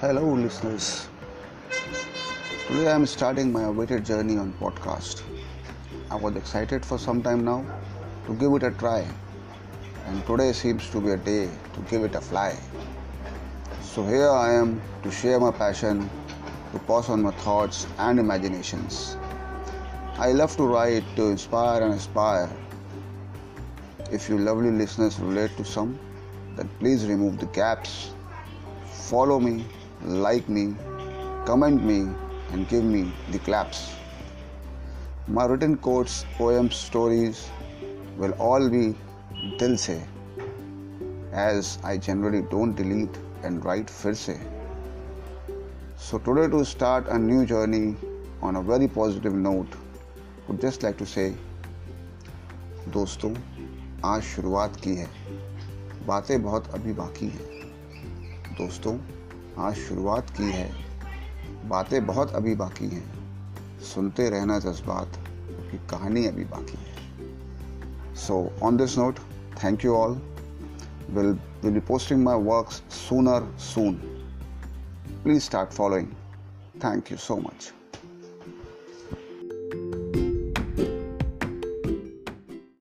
Hello, listeners. Today I am starting my awaited journey on podcast. I was excited for some time now to give it a try, and today seems to be a day to give it a fly. So here I am to share my passion, to pass on my thoughts and imaginations. I love to write to inspire and aspire. If you lovely listeners relate to some, then please remove the gaps. Follow me, like me, comment me, and give me the claps. My written quotes, poems, stories will all be dil se, as I generally don't delete and write fir se. So today to start a new journey on a very positive note, would just like to say दोस्तों आज शुरुआत की है बातें बहुत अभी बाकी हैं दोस्तों आज शुरुआत की है। बातें बहुत अभी बाकी हैं। सुनते रहना जज्बात की कहानी अभी बाकी है। So on this note thank you all will will be posting my work sooner soon please start following thank you so much